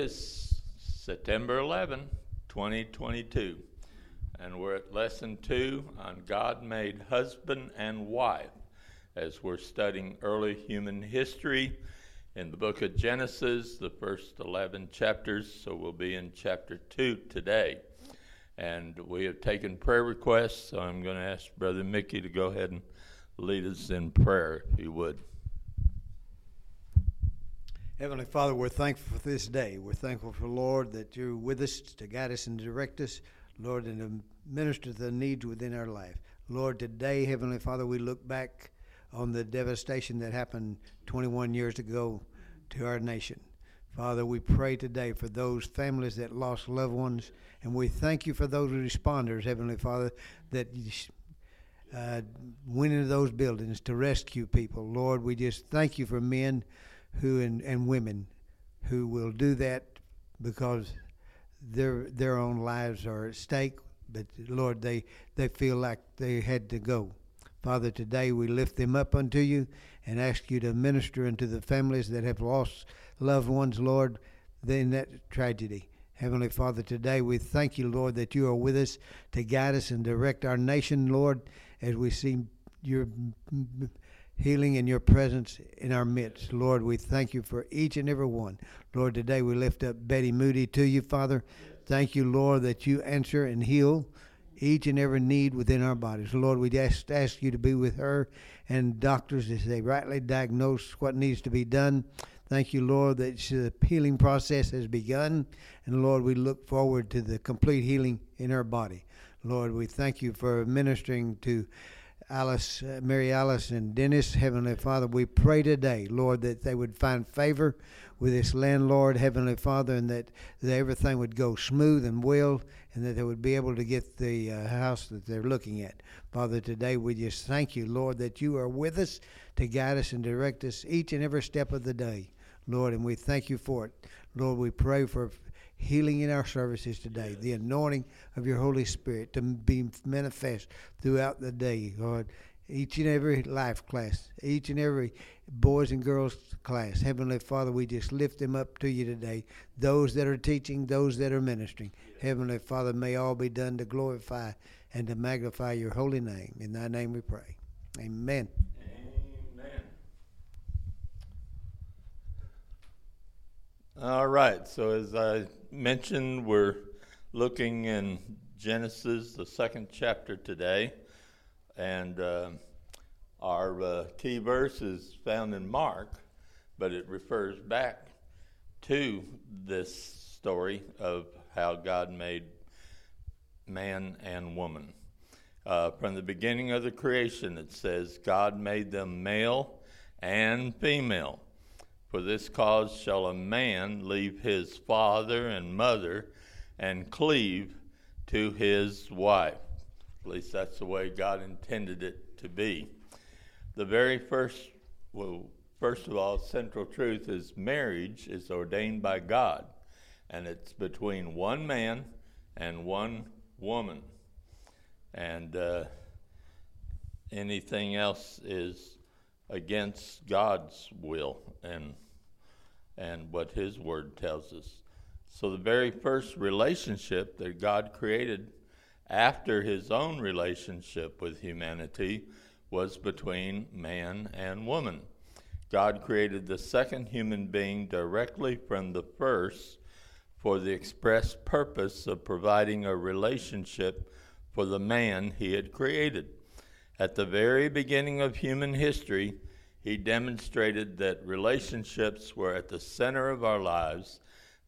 It's September 11, 2022, and we're at lesson two on God made husband and wife as we're studying early human history in the book of Genesis, the first 11 chapters. So we'll be in chapter 2 today. And we have taken prayer requests, so I'm going to ask Brother Mickey to go ahead and lead us in prayer, if he would. Heavenly Father, we're thankful for this day. We're thankful for, Lord, that you're with us to guide us and direct us, Lord, and to minister to the needs within our life. Lord, today, Heavenly Father, we look back on the devastation that happened 21 years ago to our nation. Father, we pray today for those families that lost loved ones, and we thank you for those responders, Heavenly Father, that uh, went into those buildings to rescue people. Lord, we just thank you for men who and, and women who will do that because their their own lives are at stake. But Lord, they they feel like they had to go. Father, today we lift them up unto you and ask you to minister unto the families that have lost loved ones, Lord, in that tragedy. Heavenly Father, today we thank you, Lord, that you are with us to guide us and direct our nation, Lord, as we see your healing in your presence in our midst. Lord, we thank you for each and every one. Lord, today we lift up Betty Moody to you, Father. Thank you, Lord, that you answer and heal each and every need within our bodies. Lord, we just ask you to be with her and doctors as they rightly diagnose what needs to be done. Thank you, Lord, that the healing process has begun. And Lord, we look forward to the complete healing in her body. Lord, we thank you for ministering to Alice, uh, Mary Alice, and Dennis. Heavenly Father, we pray today, Lord, that they would find favor with this landlord, Heavenly Father, and that, that everything would go smooth and well, and that they would be able to get the uh, house that they're looking at. Father, today we just thank you, Lord, that you are with us to guide us and direct us each and every step of the day, Lord, and we thank you for it. Lord, we pray for healing in our services today, the anointing of your Holy Spirit to be manifest throughout the day, Lord. Each and every life class, each and every boys and girls class. Heavenly Father, we just lift them up to you today. Those that are teaching, those that are ministering. Heavenly Father, may all be done to glorify and to magnify your holy name. In thy name we pray. Amen. Amen. All right, so as I mentioned, we're looking in Genesis, the second chapter today, and uh, our uh, key verse is found in Mark, but it refers back to this story of how God made man and woman. Uh, from the beginning of the creation, it says, God made them male and female. For this cause shall a man leave his father and mother and cleave to his wife. At least that's the way God intended it to be. The very first, well, first of all, central truth is marriage is ordained by God, and it's between one man and one woman. And uh, anything else is against God's will and and what his word tells us. So the very first relationship that God created after his own relationship with humanity was between man and woman. God created the second human being directly from the first for the express purpose of providing a relationship for the man he had created. At the very beginning of human history, he demonstrated that relationships were at the center of our lives,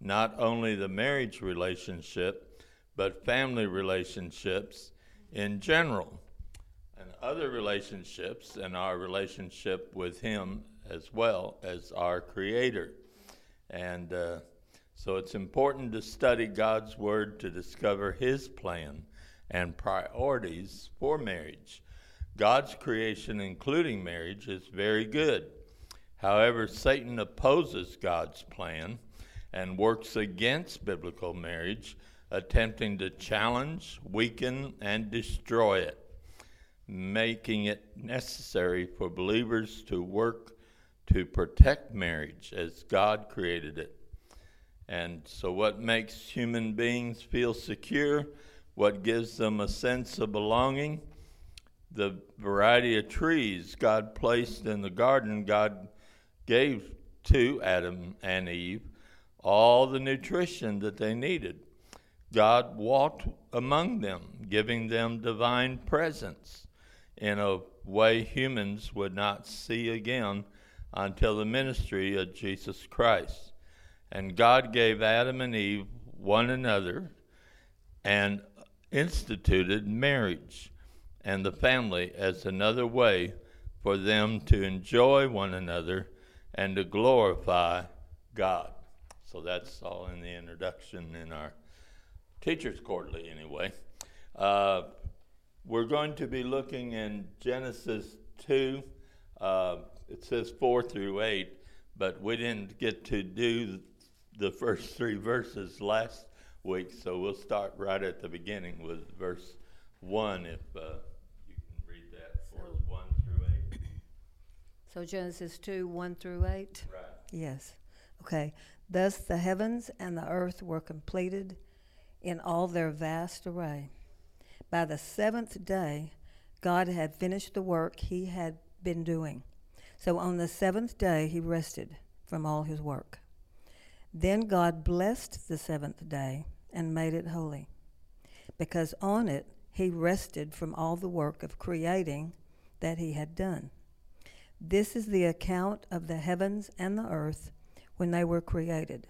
not only the marriage relationship, but family relationships in general, and other relationships, and our relationship with Him as well as our Creator. And uh, so it's important to study God's Word to discover His plan and priorities for marriage. God's creation, including marriage, is very good. However, Satan opposes God's plan and works against biblical marriage, attempting to challenge, weaken, and destroy it, making it necessary for believers to work to protect marriage as God created it. And so, what makes human beings feel secure? What gives them a sense of belonging? The variety of trees God placed in the garden, God gave to Adam and Eve all the nutrition that they needed. God walked among them, giving them divine presence in a way humans would not see again until the ministry of Jesus Christ. And God gave Adam and Eve one another and instituted marriage and the family as another way for them to enjoy one another and to glorify God. So that's all in the introduction in our Teachers Quarterly, anyway. Uh, we're going to be looking in Genesis 2. Uh, it says 4 through 8, but we didn't get to do the first three verses last week, so we'll start right at the beginning with verse 1 if uh, you can read that for us 1 through 8. So Genesis 2 1 through 8? Right. Yes. Okay. Thus the heavens and the earth were completed in all their vast array. By the seventh day, God had finished the work he had been doing. So on the seventh day, he rested from all his work. Then God blessed the seventh day and made it holy, because on it he rested from all the work of creating that he had done. This is the account of the heavens and the earth when they were created,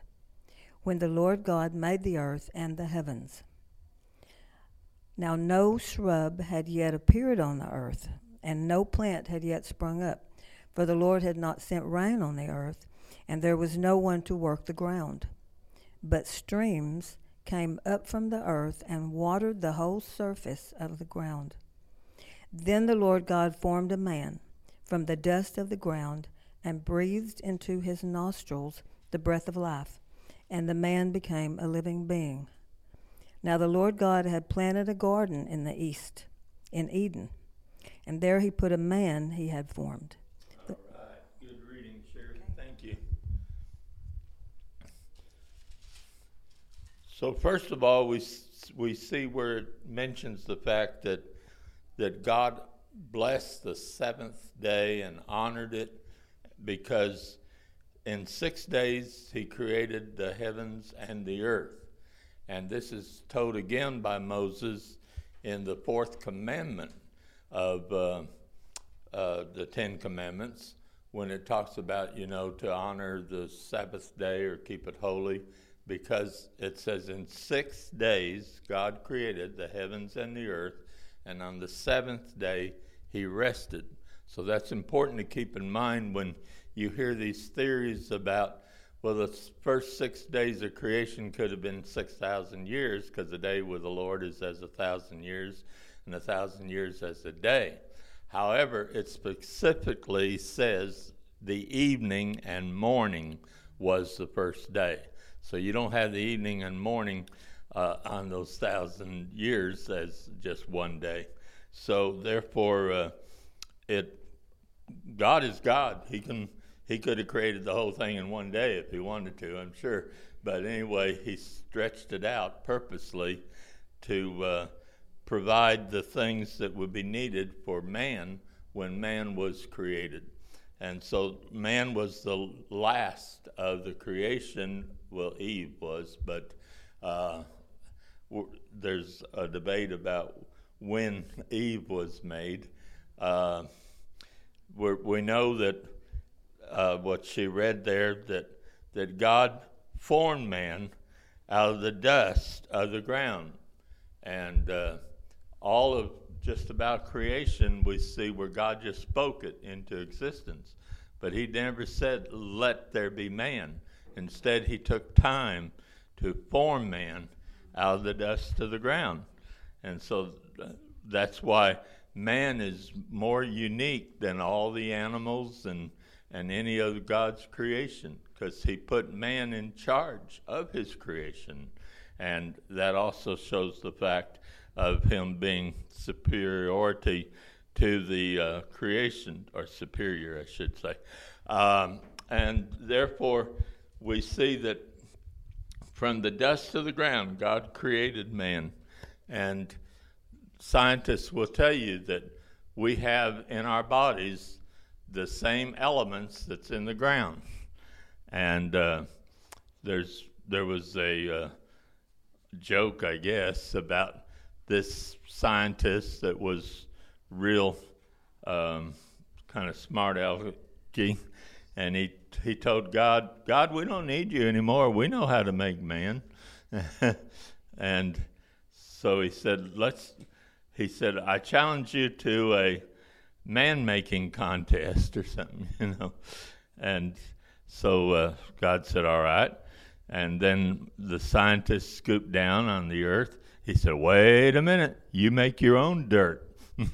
when the Lord God made the earth and the heavens. Now no shrub had yet appeared on the earth, and no plant had yet sprung up, for the Lord had not sent rain on the earth, and there was no one to work the ground. But streams came up from the earth and watered the whole surface of the ground. Then the Lord God formed a man from the dust of the ground and breathed into his nostrils the breath of life, and the man became a living being. Now the Lord God had planted a garden in the east, in Eden, and there he put a man he had formed. All right. Good reading, Sherry. Thank you. So first of all, we we see where it mentions the fact that that God blessed the seventh day and honored it because in six days he created the heavens and the earth. And this is told again by Moses in the fourth commandment of uh, uh, the Ten Commandments when it talks about, you know, to honor the Sabbath day or keep it holy, because it says, In six days God created the heavens and the earth, and on the seventh day he rested. So that's important to keep in mind when you hear these theories about, well, the first six days of creation could have been 6,000 years, because a day with the Lord is as a thousand years, and a thousand years as a day. However, it specifically says the evening and morning was the first day. So you don't have the evening and morning uh, on those thousand years as just one day. So therefore, uh, it God is God. He can he could have created the whole thing in one day if he wanted to, I'm sure. But anyway, he stretched it out purposely to uh, provide the things that would be needed for man when man was created. And so man was the last of the creation. Well, Eve was, but uh, there's a debate about when Eve was made. Uh, we know that uh, what she read there that that God formed man out of the dust of the ground, and uh, all of just about creation we see where God just spoke it into existence, but He never said, "Let there be man." Instead, He took time to form man out of the dust to the ground, and so that's why man is more unique than all the animals and and any of God's creation because he put man in charge of his creation. And that also shows the fact of him being superiority to the uh, creation, or superior, I should say. Um, and therefore, we see that From the dust of the ground, God created man. And scientists will tell you that we have in our bodies the same elements that's in the ground. And uh, there's there was a uh, joke, I guess, about this scientist that was real um, kind of smart alecky, and he he told God, God, we don't need you anymore. We know how to make man, and so he said, let's. He said, I challenge you to a man making contest or something, you know. And so uh, God said, All right. And then the scientists scooped down on the earth. He said, Wait a minute, you make your own dirt.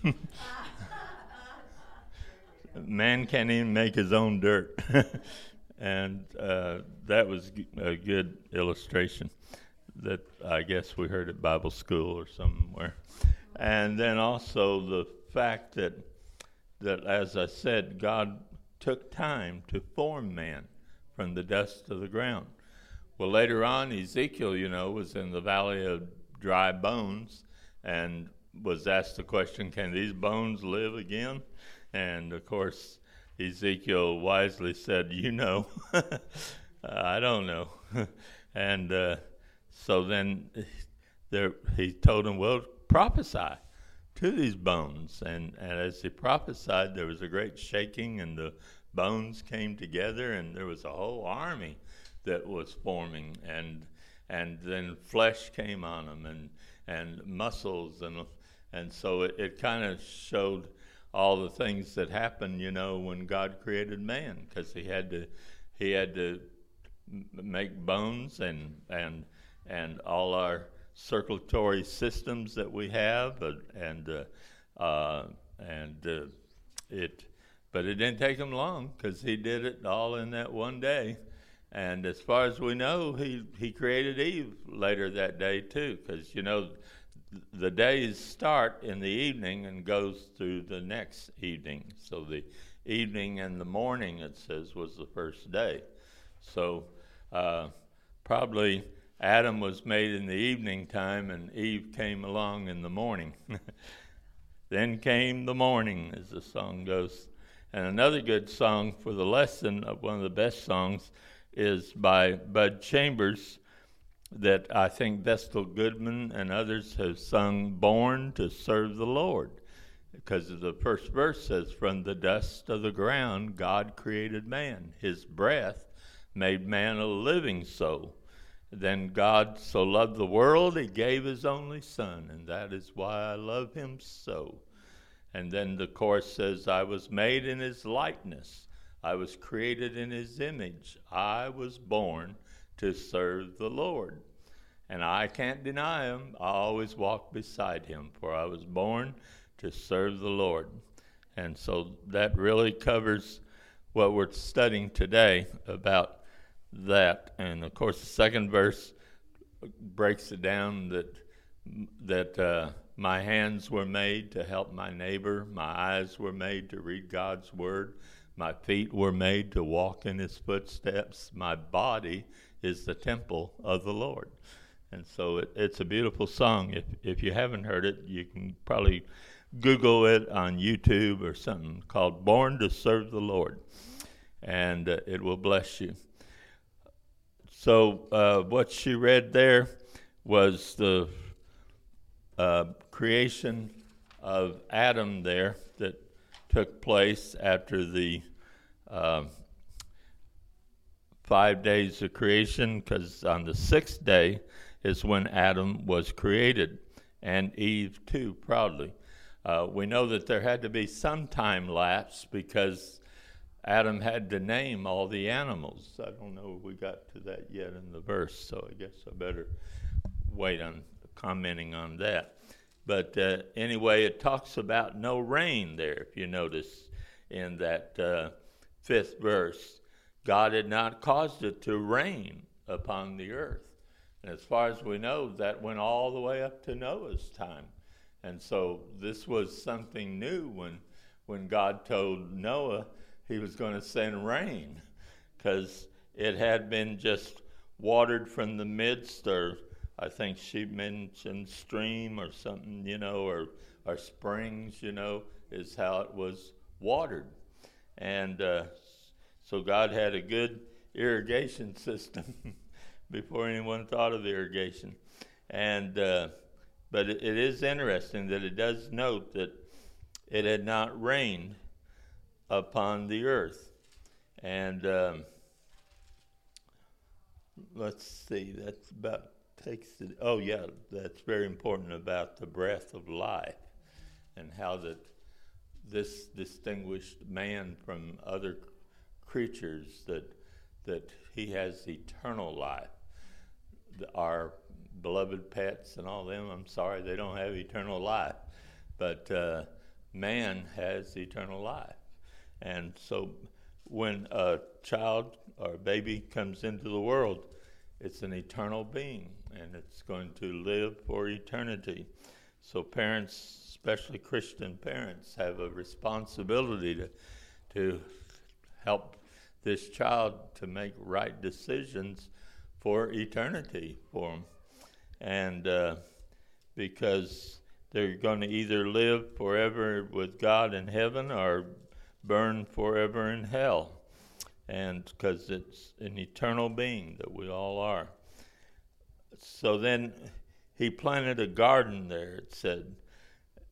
Man can't even make his own dirt. and uh, that was a good illustration that I guess we heard at Bible school or somewhere. And then also the fact that that as I said, God took time to form man from the dust of the ground. Well, later on, Ezekiel, you know, was in the valley of dry bones and was asked the question, Can these bones live again? And of course, Ezekiel wisely said, You know, I don't know. and uh, so then there, he told him, Well, prophesy to these bones. And, and as he prophesied, there was a great shaking, and the bones came together, and there was a whole army that was forming. And, and then flesh came on them, and, and muscles. And, and so it, it kind of showed all the things that happened, you know, when God created man, because he had to, he had to make bones and and and all our circulatory systems that we have, and uh, uh, and uh, it, but it didn't take him long because he did it all in that one day. And as far as we know, he he created Eve later that day too, because you know the days start in the evening and goes through the next evening. So the evening and the morning, it says, was the first day. So uh, probably Adam was made in the evening time, and Eve came along in the morning. then came the morning, as the song goes. And another good song for the lesson, of one of the best songs, is by Bud Chambers that I think Vestal Goodman and others have sung, Born to Serve the Lord. Because the first verse says, From the dust of the ground, God created man. His breath made man a living soul. Then God so loved the world, he gave his only Son, and that is why I love him so. And then the chorus says, I was made in his likeness, I was created in his image, I was born to serve the Lord. And I can't deny him, I always walk beside him, for I was born to serve the Lord. And so that really covers what we're studying today about that. And of course, the second verse breaks it down that that uh, my hands were made to help my neighbor, my eyes were made to read God's word, my feet were made to walk in His footsteps, my body is the temple of the Lord. And so it, it's a beautiful song. If if you haven't heard it, you can probably Google it on YouTube or something called "Born to Serve the Lord," and uh, it will bless you. So, uh, what she read there was the uh, creation of Adam there that took place after the uh, five days of creation, because on the sixth day is when Adam was created, and Eve too, proudly. Uh, we know that there had to be some time lapse because Adam had to name all the animals. I don't know if we got to that yet in the verse, so I guess I better wait on commenting on that. But uh, anyway, it talks about no rain there, if you notice in that uh, fifth verse. God had not caused it to rain upon the earth. And as far as we know, that went all the way up to Noah's time. And so this was something new when, when God told Noah he was going to send rain because it had been just watered from the midst, or I think she mentioned stream or something, you know, or or springs, you know, is how it was watered, and uh, so God had a good irrigation system before anyone thought of irrigation, and uh, but it, it is interesting that it does note that it had not rained upon the earth, and. Um, let's see, that's about takes it. Oh, yeah, that's very important about the breath of life and how that this distinguished man from other creatures that that he has eternal life. Our beloved pets and all them, I'm sorry, they don't have eternal life, but uh, man has eternal life, and so when a child or a baby comes into the world, it's an eternal being and it's going to live for eternity. So, parents, especially Christian parents, have a responsibility to, to help this child to make right decisions for eternity for them. And uh, because they're going to either live forever with God in heaven or burn forever in hell and because it's an eternal being that we all are. So then he planted a garden there, it said,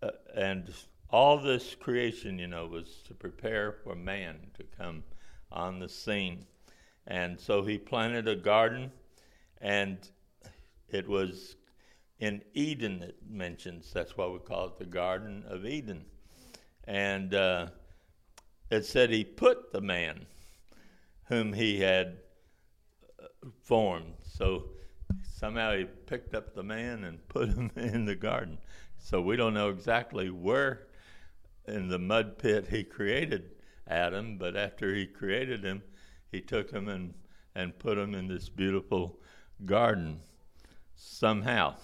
uh, and all this creation, you know, was to prepare for man to come on the scene. And so he planted a garden, and it was in Eden, it mentions. That's why we call it the Garden of Eden. And uh, it said he put the man whom he had uh, formed. So somehow he picked up the man and put him in the garden. So we don't know exactly where in the mud pit he created Adam, but after he created him, he took him and, and put him in this beautiful garden somehow.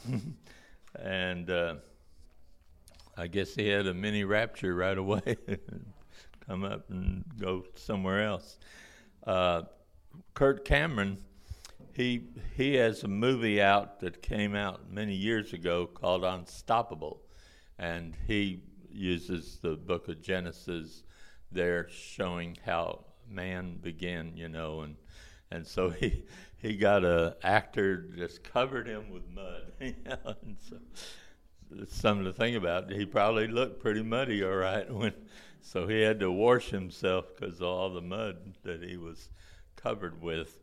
and uh, I guess he had a mini rapture right away. Come up and go somewhere else uh, Kirk Cameron, he he has a movie out that came out many years ago called Unstoppable, and he uses the book of Genesis there, showing how man began, you know, and and so he he got a actor just covered him with mud, and so something to think about. He probably looked pretty muddy, all right, when so he had to wash himself because of all the mud that he was covered with.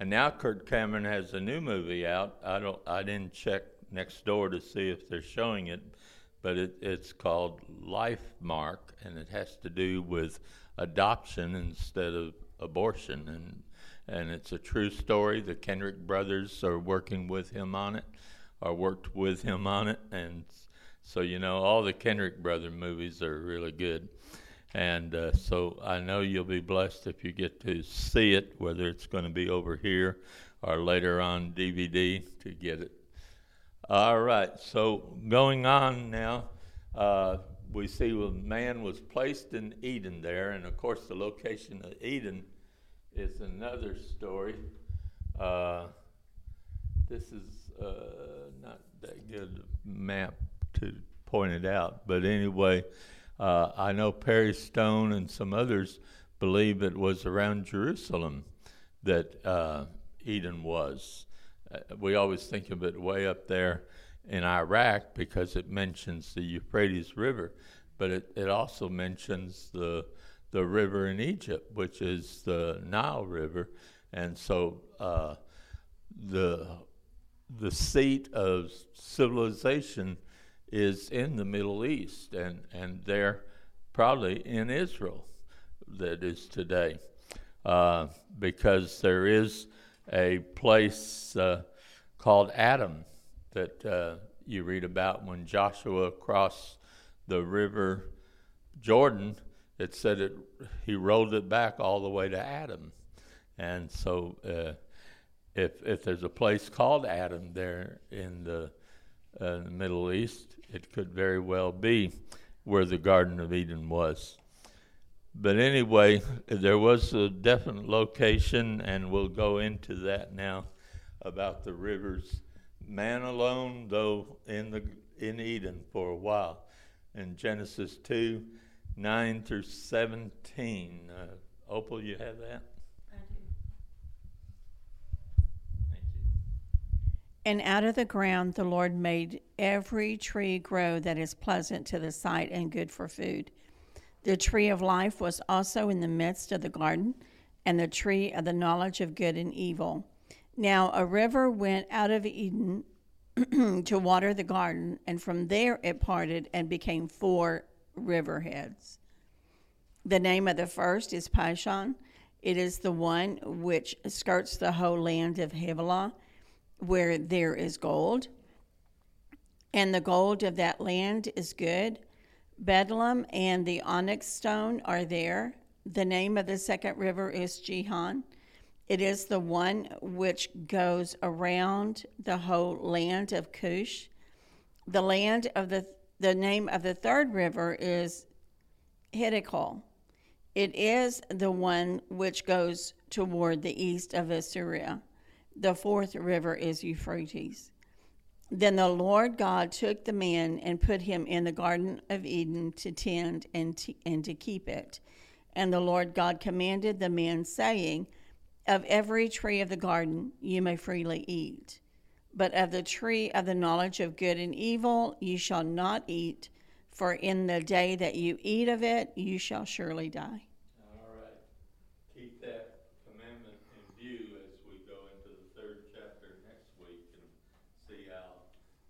And now Kirk Cameron has a new movie out. I don't. I didn't check next door to see if they're showing it, but it, it's called Life Mark, and it has to do with adoption instead of abortion, and and it's a true story. The Kendrick brothers are working with him on it, or worked with him on it, and so, you know, all the Kendrick brother movies are really good. And uh, so I know you'll be blessed if you get to see it, whether it's going to be over here or later on DVD to get it. All right, so going on now, uh, we see man was placed in Eden there, and of course, the location of Eden is another story. Uh, this is uh, not that good map to point it out. But anyway, uh, I know Perry Stone and some others believe it was around Jerusalem that uh, Eden was. Uh, we always think of it way up there in Iraq because it mentions the Euphrates River, but it, it also mentions the the river in Egypt, which is the Nile River, and so uh, the the seat of civilization is in the Middle East, and, and they're probably in Israel that is today, uh, because there is a place uh, called Adam that uh, you read about when Joshua crossed the river Jordan. It said it, he rolled it back all the way to Adam, and so uh, if if there's a place called Adam there in the, uh, the Middle East, it could very well be where the Garden of Eden was. But anyway, there was a definite location, and we'll go into that now about the rivers. Man alone, though, in the in Eden for a while, in Genesis two, nine through seventeen. Uh, Opal, you have that? Thank you. Thank you. And out of the ground the Lord made every tree grow that is pleasant to the sight and good for food. The tree of life was also in the midst of the garden, and the tree of the knowledge of good and evil. Now a river went out of Eden to water the garden, and from there it parted and became four river heads. The name of the first is Pishon. It is the one which skirts the whole land of Havilah where there is gold, and the gold of that land is good. Bdellium and the onyx stone are there. The name of the second river is Gihon. It is the one which goes around the whole land of Cush. The land of the the name of the third river is Hiddekel. It is the one which goes toward the east of Assyria. The fourth river is Euphrates. Then the Lord God took the man and put him in the Garden of Eden to tend and to, and to keep it. And the Lord God commanded the man, saying, Of every tree of the garden you may freely eat, but of the tree of the knowledge of good and evil you shall not eat, for in the day that you eat of it you shall surely die.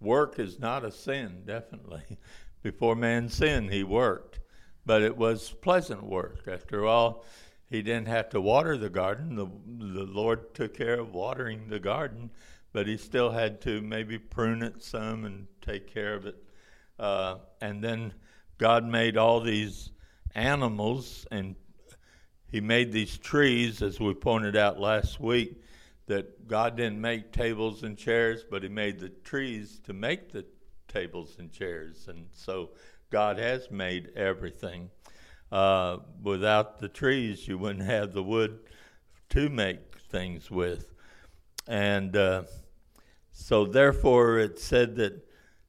work is not a sin. Definitely, before man sinned, he worked, but it was pleasant work. After all, he didn't have to water the garden. The, the Lord took care of watering the garden, but he still had to maybe prune it some and take care of it. Uh, and then God made all these animals and he made these trees, as we pointed out last week, that God didn't make tables and chairs, but he made the trees to make the tables and chairs. And so God has made everything. Uh, without the trees, you wouldn't have the wood to make things with. And uh, so, therefore, it said that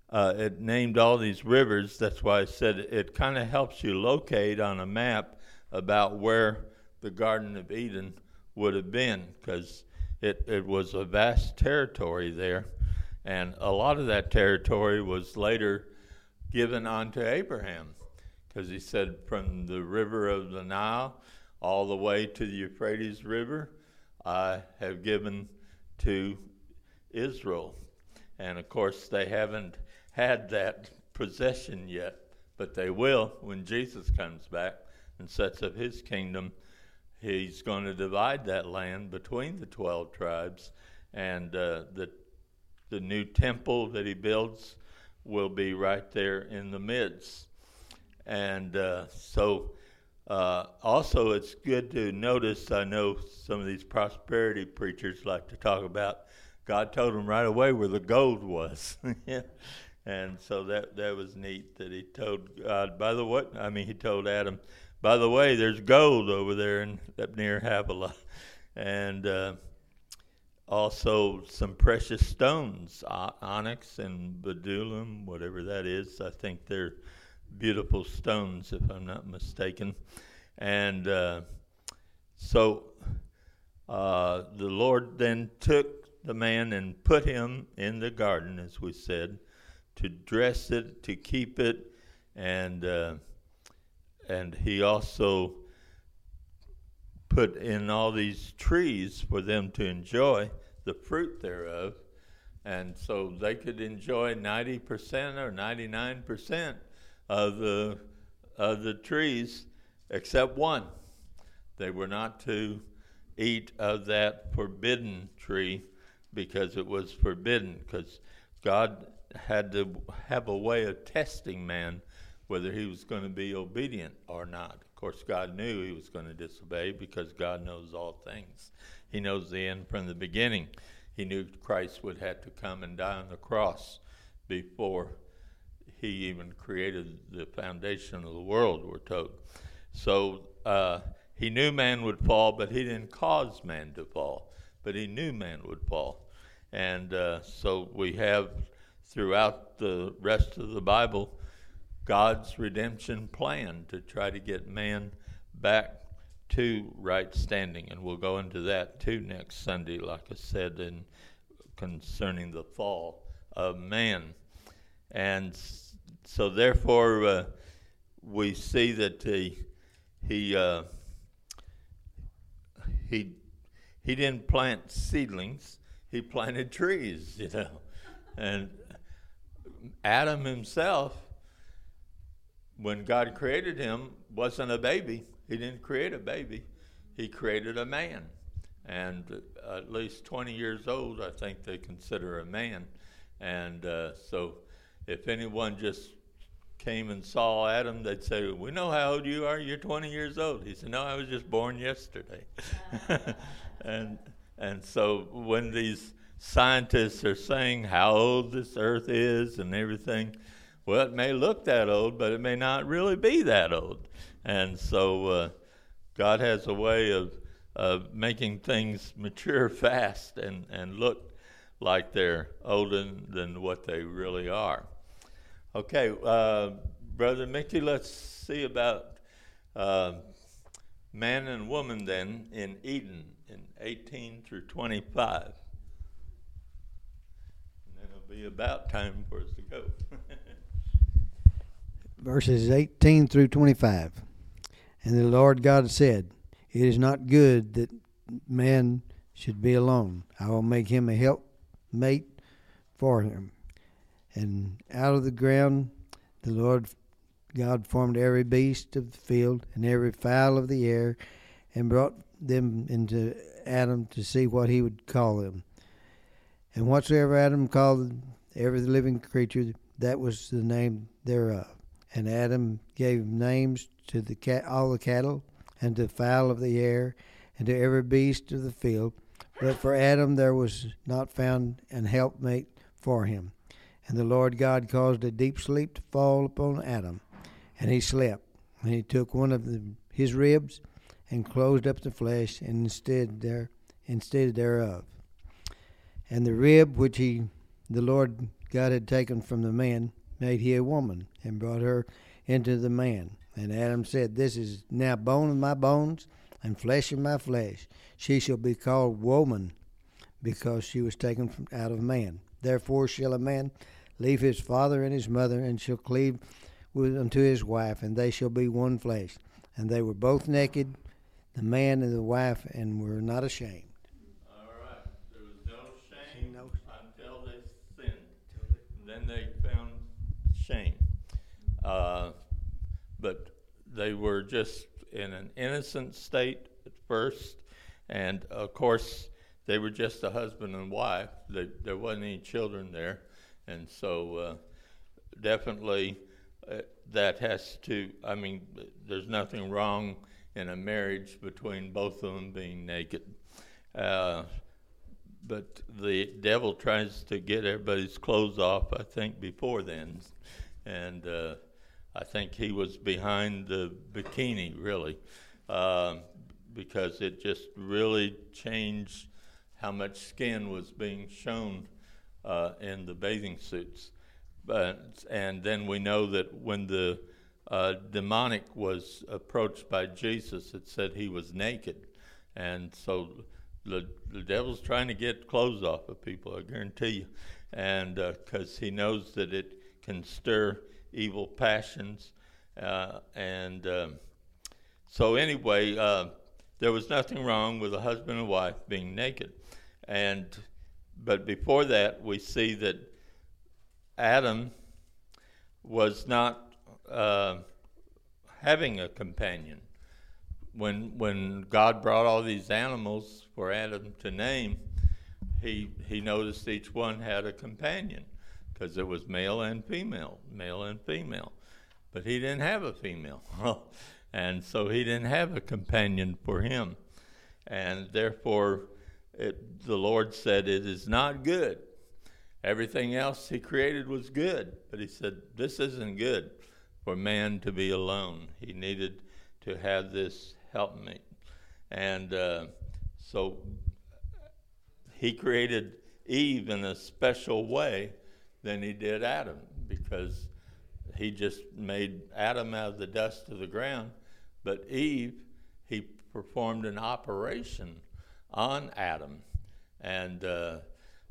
uh, it named all these rivers. That's why I said it, it kind of helps you locate on a map about where the Garden of Eden would have been, because it, it was a vast territory there. And a lot of that territory was later given unto Abraham, because he said, from the river of the Nile all the way to the Euphrates River, I have given to Israel. And of course, they haven't had that possession yet, but they will when Jesus comes back and sets up his kingdom. He's going to divide that land between the 12 tribes, and uh, the, the new temple that he builds will be right there in the midst. And uh, so, uh, also, it's good to notice. I know some of these prosperity preachers like to talk about God told them right away where the gold was. And so that that was neat that he told God. By the way, I mean he told Adam, by the way, there's gold over there in, up near Havilah, and uh, also some precious stones, onyx and bdellium, whatever that is. I think they're beautiful stones, if I'm not mistaken. And uh, so uh, the Lord then took the man and put him in the garden, as we said to dress it, to keep it, and uh, and he also put in all these trees for them to enjoy the fruit thereof, and so they could enjoy ninety percent or ninety nine percent of the of the trees, except one. They were not to eat of that forbidden tree because it was forbidden, because God had to have a way of testing man whether he was going to be obedient or not. Of course, God knew he was going to disobey because God knows all things. He knows the end from the beginning. He knew Christ would have to come and die on the cross before he even created the foundation of the world, we're told. So uh, he knew man would fall, but he didn't cause man to fall. But he knew man would fall. And uh, so we have throughout the rest of the Bible God's redemption plan to try to get man back to right standing. And we'll go into that too next Sunday, like I said, in concerning the fall of man. And so, therefore, uh, we see that he, he, uh, he, he didn't plant seedlings, he planted trees, you know. And Adam himself when God created him, wasn't a baby. He didn't create a baby. He created a man. And at least 20 years old, I think they consider a man. And uh, so if anyone just came and saw Adam, they'd say, We know how old you are. You're 20 years old. He said, No, I was just born yesterday. and, and so when these scientists are saying how old this earth is and everything, well, it may look that old, but it may not really be that old. And so uh, God has a way of, of making things mature fast and, and look like they're older than what they really are. Okay, uh, Brother Mickey, let's see about uh, man and woman then in Eden in 18 through 25. And then it'll be about time for us to go. verses 18 through 25. And the Lord God said, It is not good that man should be alone. I will make him a helpmate for him. And out of the ground the Lord God formed every beast of the field and every fowl of the air and brought them into Adam to see what he would call them. And whatsoever Adam called every living creature, that was the name thereof. And Adam gave names to the cat, all the cattle, and to the fowl of the air, and to every beast of the field. But for Adam there was not found an helpmate for him. And the Lord God caused a deep sleep to fall upon Adam, and he slept. And he took one of the, his ribs and closed up the flesh and instead there instead thereof. And the rib which he the Lord God had taken from the man made he a woman and brought her into the man. And Adam said, This is now bone of my bones and flesh of my flesh. She shall be called woman because she was taken from out of man. Therefore shall a man leave his father and his mother and shall cleave unto his wife, and they shall be one flesh. And they were both naked, the man and the wife, and were not ashamed. All right. There was no shame until they sinned. Then they found shame. Uh, but they were just in an innocent state at first, and of course, they were just a husband and wife. They, there wasn't any children there, and so uh, definitely uh, that has to. I mean, there's nothing wrong in a marriage between both of them being naked. Uh, but the devil tries to get everybody's clothes off, I think, before then and uh, I think he was behind the bikini really, uh, because it just really changed how much skin was being shown uh, in the bathing suits. But and then we know that when the uh, demonic was approached by Jesus, it said he was naked, and so the the devil's trying to get clothes off of people. I guarantee you, and because uh, he knows that it can stir evil passions. Uh, and um, so, anyway, uh, there was nothing wrong with a husband and wife being naked. And but before that, we see that Adam was not uh, having a companion. when when God brought all these animals for Adam to name, he he noticed each one had a companion because it was male and female, male and female, but he didn't have a female, and so he didn't have a companion for him, and therefore, it, the Lord said, "It is not good." Everything else he created was good, but he said, "This isn't good for man to be alone. He needed to have this helpmate," and uh, so he created Eve in a special way than he did Adam because he just made Adam out of the dust of the ground. But Eve, he performed an operation on Adam. And uh,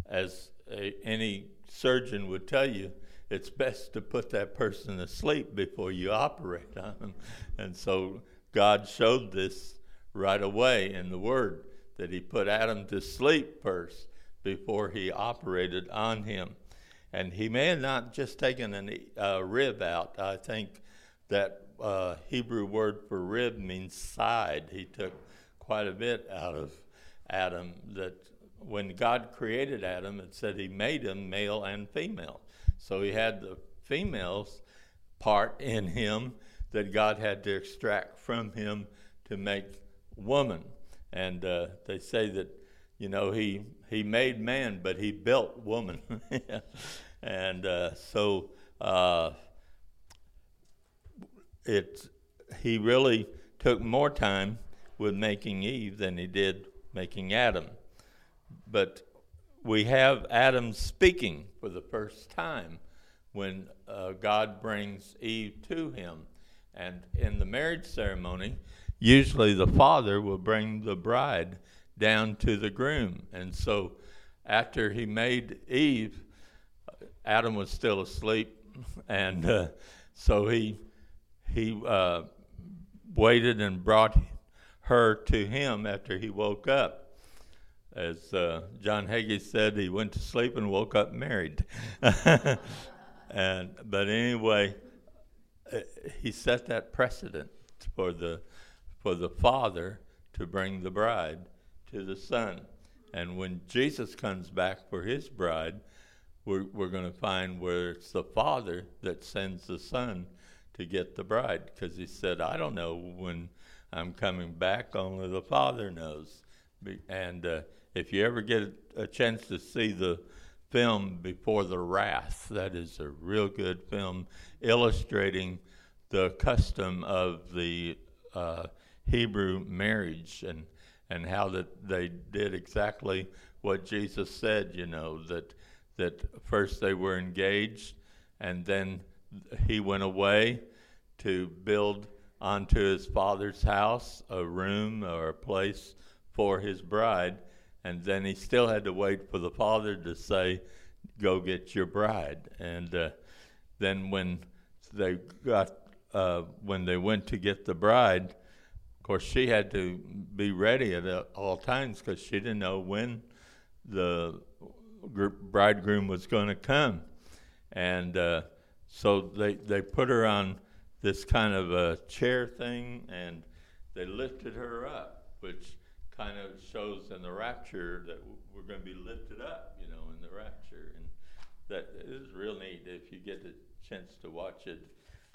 as a, any surgeon would tell you, it's best to put that person to sleep before you operate on them. And so God showed this right away in the Word that he put Adam to sleep first before he operated on him. And he may have not just taken a uh, rib out. I think that uh, Hebrew word for rib means side. He took quite a bit out of Adam. That when God created Adam, it said he made him male and female. So he had the females part in him that God had to extract from him to make woman. And uh, they say that, you know, he, he made man, but he built woman. and uh, so uh, he really took more time with making Eve than he did making Adam. But we have Adam speaking for the first time when uh, God brings Eve to him. And in the marriage ceremony, usually the father will bring the bride down to the groom. And so after he made Eve, Adam was still asleep. And uh, so he, he uh, waited and brought her to him after he woke up. As uh, John Hagee said, he went to sleep and woke up married. and but anyway, uh, he set that precedent for the for the Father to bring the bride to the Son. And when Jesus comes back for his bride, we're, we're going to find where it's the Father that sends the Son to get the bride because he said, I don't know when I'm coming back, only the Father knows. And uh, if you ever get a chance to see the film Before the Wrath, that is a real good film illustrating the custom of the uh, Hebrew marriage and and how that they did exactly what Jesus said. You know that that first they were engaged, and then he went away to build onto his father's house a room or a place for his bride, and then he still had to wait for the father to say, "Go get your bride." And uh, then when they got uh, when they went to get the bride, course, she had to be ready at all times because she didn't know when the bridegroom was going to come. And uh, so they, they put her on this kind of a chair thing and they lifted her up, which kind of shows in the rapture that we're going to be lifted up, you know, in the rapture. And that is real neat if you get the chance to watch it.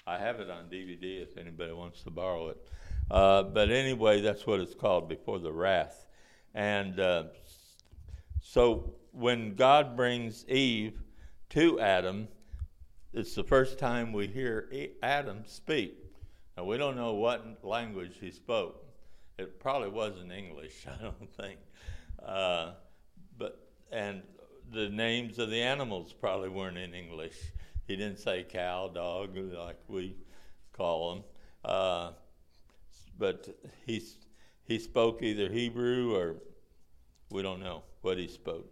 I have it on DVD if anybody wants to borrow it. Uh, but anyway, that's what it's called before the wrath. And uh, so when God brings Eve to Adam, it's the first time we hear Adam speak. Now, we don't know what language he spoke. It probably wasn't English, I don't think. Uh, but and the names of the animals probably weren't in English. He didn't say cow, dog, like we call them. Uh, but he he spoke either Hebrew or we don't know what he spoke.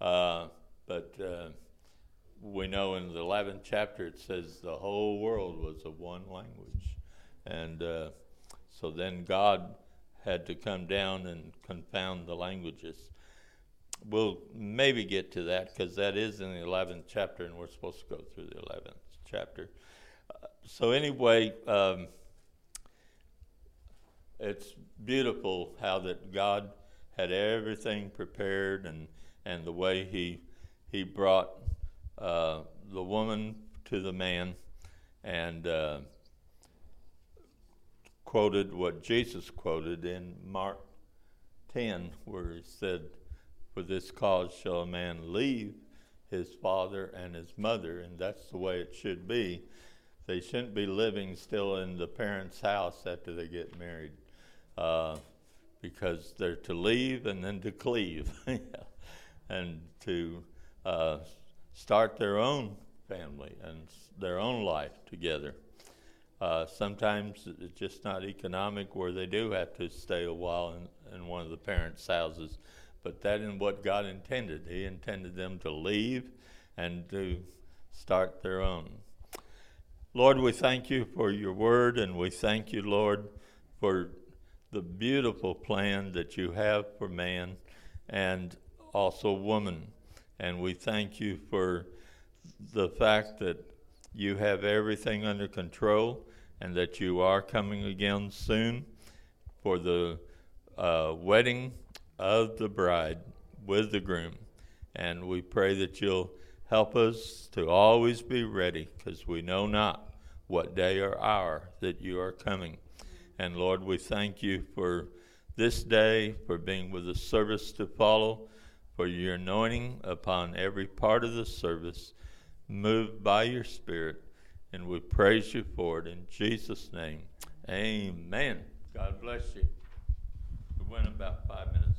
Uh, but uh, we know in the 11th chapter it says the whole world was of one language. And uh, so then God had to come down and confound the languages. We'll maybe get to that because that is in the 11th chapter and we're supposed to go through the 11th chapter. Uh, so, anyway, um, it's beautiful how that God had everything prepared and, and the way He, he brought uh, the woman to the man and uh, quoted what Jesus quoted in Mark 10, where he said, For this cause shall a man leave his father and his mother, and that's the way it should be. They shouldn't be living still in the parents' house after they get married, uh, because they're to leave and then to cleave, and to uh, start their own family and their own life together. Uh, sometimes it's just not economic where they do have to stay a while in, in one of the parents' houses, but that isn't what God intended. He intended them to leave and to start their own. Lord, we thank you for your word, and we thank you, Lord, for the beautiful plan that you have for man and also woman. And we thank you for the fact that you have everything under control and that you are coming again soon for the uh, wedding of the bride with the groom. And we pray that you'll help us to always be ready because we know not what day or hour that you are coming. And Lord, we thank you for this day, for being with the service to follow, for your anointing upon every part of the service, moved by your Spirit. And we praise you for it in Jesus' name. Amen. God bless you. We went about five minutes.